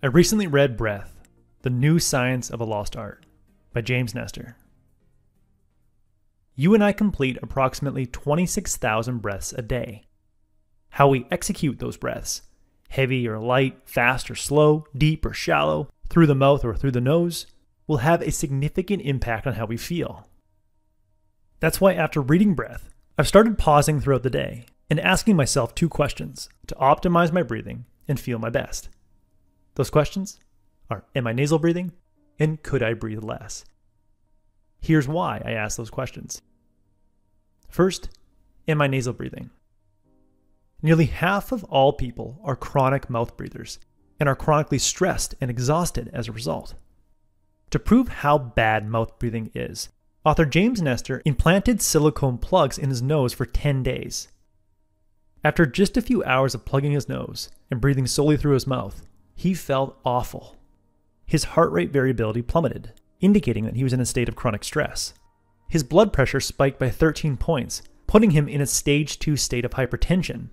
I recently read Breath, The New Science of a Lost Art by James Nestor. You and I complete approximately 26,000 breaths a day. How we execute those breaths, heavy or light, fast or slow, deep or shallow, through the mouth or through the nose, will have a significant impact on how we feel. That's why, after reading Breath, I've started pausing throughout the day and asking myself two questions to optimize my breathing and feel my best. Those questions are Am I nasal breathing? And could I breathe less? Here's why I ask those questions. First, am I nasal breathing? Nearly half of all people are chronic mouth breathers and are chronically stressed and exhausted as a result. To prove how bad mouth breathing is, author James Nestor implanted silicone plugs in his nose for 10 days. After just a few hours of plugging his nose and breathing solely through his mouth, he felt awful. His heart rate variability plummeted, indicating that he was in a state of chronic stress. His blood pressure spiked by 13 points, putting him in a stage 2 state of hypertension.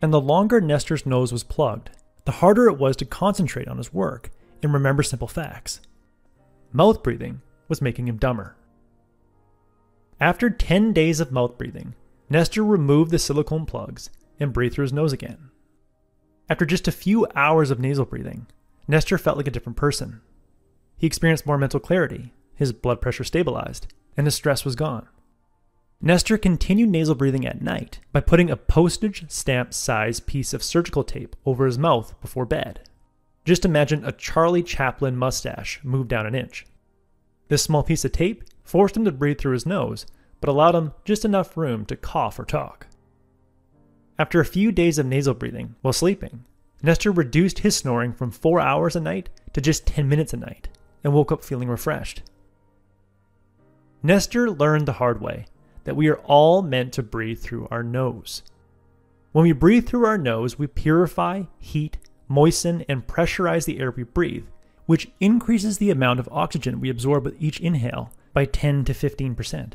And the longer Nestor's nose was plugged, the harder it was to concentrate on his work and remember simple facts. Mouth breathing was making him dumber. After 10 days of mouth breathing, Nestor removed the silicone plugs and breathed through his nose again. After just a few hours of nasal breathing, Nestor felt like a different person. He experienced more mental clarity, his blood pressure stabilized, and his stress was gone. Nestor continued nasal breathing at night by putting a postage stamp sized piece of surgical tape over his mouth before bed. Just imagine a Charlie Chaplin mustache moved down an inch. This small piece of tape forced him to breathe through his nose, but allowed him just enough room to cough or talk. After a few days of nasal breathing while sleeping, Nestor reduced his snoring from 4 hours a night to just 10 minutes a night and woke up feeling refreshed. Nestor learned the hard way that we are all meant to breathe through our nose. When we breathe through our nose, we purify, heat, moisten, and pressurize the air we breathe, which increases the amount of oxygen we absorb with each inhale by 10 to 15%.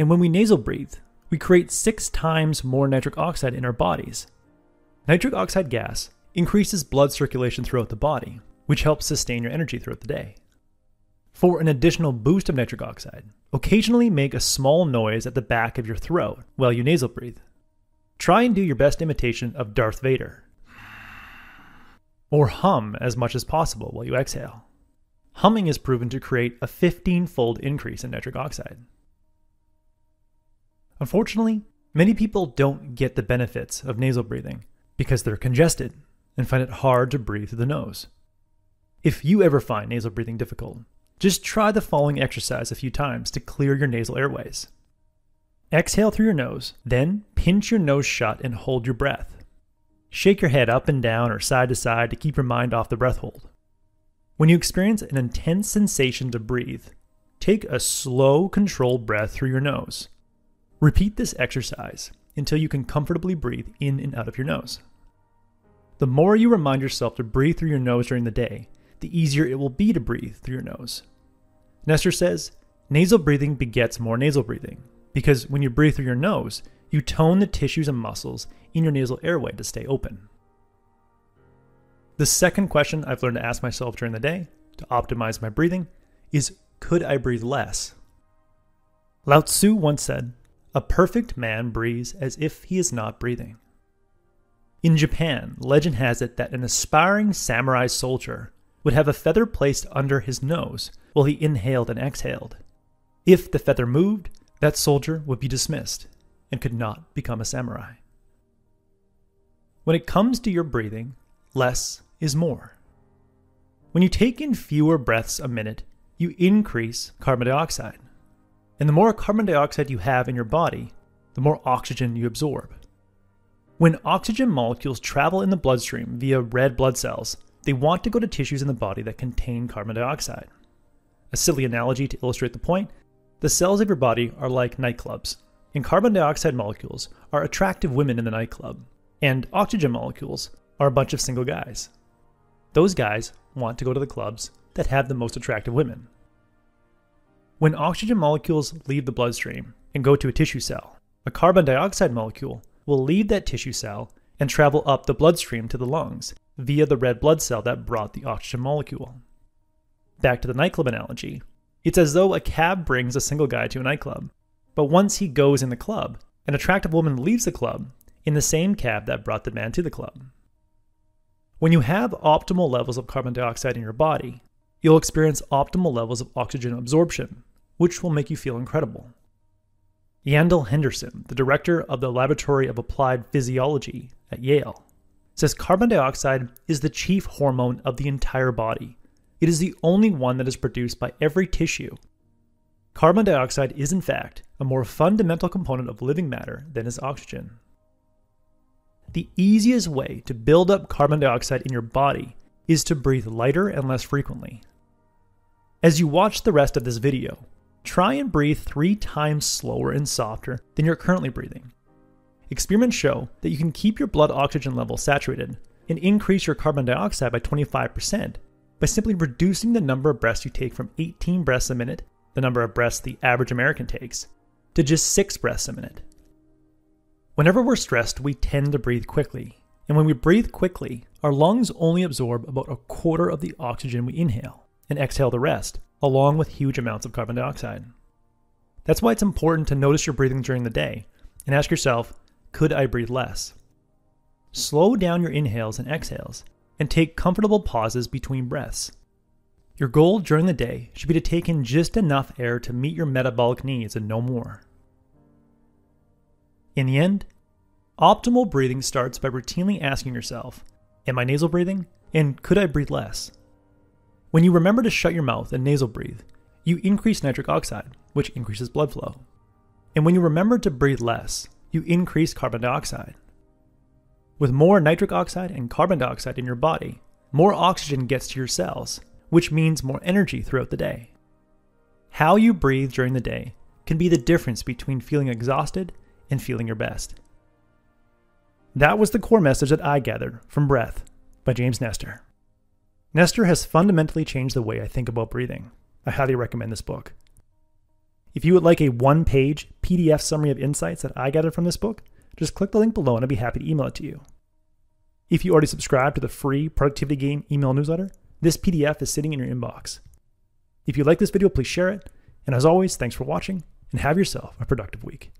And when we nasal breathe, we create six times more nitric oxide in our bodies. Nitric oxide gas increases blood circulation throughout the body, which helps sustain your energy throughout the day. For an additional boost of nitric oxide, occasionally make a small noise at the back of your throat while you nasal breathe. Try and do your best imitation of Darth Vader. Or hum as much as possible while you exhale. Humming is proven to create a 15 fold increase in nitric oxide. Unfortunately, many people don't get the benefits of nasal breathing because they're congested and find it hard to breathe through the nose. If you ever find nasal breathing difficult, just try the following exercise a few times to clear your nasal airways. Exhale through your nose, then pinch your nose shut and hold your breath. Shake your head up and down or side to side to keep your mind off the breath hold. When you experience an intense sensation to breathe, take a slow, controlled breath through your nose. Repeat this exercise until you can comfortably breathe in and out of your nose. The more you remind yourself to breathe through your nose during the day, the easier it will be to breathe through your nose. Nestor says nasal breathing begets more nasal breathing because when you breathe through your nose, you tone the tissues and muscles in your nasal airway to stay open. The second question I've learned to ask myself during the day to optimize my breathing is could I breathe less? Lao Tzu once said, a perfect man breathes as if he is not breathing. In Japan, legend has it that an aspiring samurai soldier would have a feather placed under his nose while he inhaled and exhaled. If the feather moved, that soldier would be dismissed and could not become a samurai. When it comes to your breathing, less is more. When you take in fewer breaths a minute, you increase carbon dioxide. And the more carbon dioxide you have in your body, the more oxygen you absorb. When oxygen molecules travel in the bloodstream via red blood cells, they want to go to tissues in the body that contain carbon dioxide. A silly analogy to illustrate the point the cells of your body are like nightclubs, and carbon dioxide molecules are attractive women in the nightclub, and oxygen molecules are a bunch of single guys. Those guys want to go to the clubs that have the most attractive women. When oxygen molecules leave the bloodstream and go to a tissue cell, a carbon dioxide molecule will leave that tissue cell and travel up the bloodstream to the lungs via the red blood cell that brought the oxygen molecule. Back to the nightclub analogy. It's as though a cab brings a single guy to a nightclub, but once he goes in the club, an attractive woman leaves the club in the same cab that brought the man to the club. When you have optimal levels of carbon dioxide in your body, you'll experience optimal levels of oxygen absorption, which will make you feel incredible. Yandell Henderson, the director of the Laboratory of Applied Physiology at Yale, says carbon dioxide is the chief hormone of the entire body. It is the only one that is produced by every tissue. Carbon dioxide is, in fact, a more fundamental component of living matter than is oxygen. The easiest way to build up carbon dioxide in your body is to breathe lighter and less frequently. As you watch the rest of this video, try and breathe three times slower and softer than you're currently breathing. Experiments show that you can keep your blood oxygen level saturated and increase your carbon dioxide by 25% by simply reducing the number of breaths you take from 18 breaths a minute, the number of breaths the average American takes, to just 6 breaths a minute. Whenever we're stressed, we tend to breathe quickly. And when we breathe quickly, our lungs only absorb about a quarter of the oxygen we inhale and exhale the rest, along with huge amounts of carbon dioxide. That's why it's important to notice your breathing during the day and ask yourself, could I breathe less? Slow down your inhales and exhales and take comfortable pauses between breaths. Your goal during the day should be to take in just enough air to meet your metabolic needs and no more. In the end, optimal breathing starts by routinely asking yourself, Am I nasal breathing? And could I breathe less? When you remember to shut your mouth and nasal breathe, you increase nitric oxide, which increases blood flow. And when you remember to breathe less, you increase carbon dioxide. With more nitric oxide and carbon dioxide in your body, more oxygen gets to your cells, which means more energy throughout the day. How you breathe during the day can be the difference between feeling exhausted and feeling your best. That was the core message that I gathered from Breath by James Nestor. Nestor has fundamentally changed the way I think about breathing. I highly recommend this book. If you would like a one page PDF summary of insights that I gathered from this book, just click the link below and I'd be happy to email it to you. If you already subscribe to the free Productivity Game email newsletter, this PDF is sitting in your inbox. If you like this video, please share it. And as always, thanks for watching and have yourself a productive week.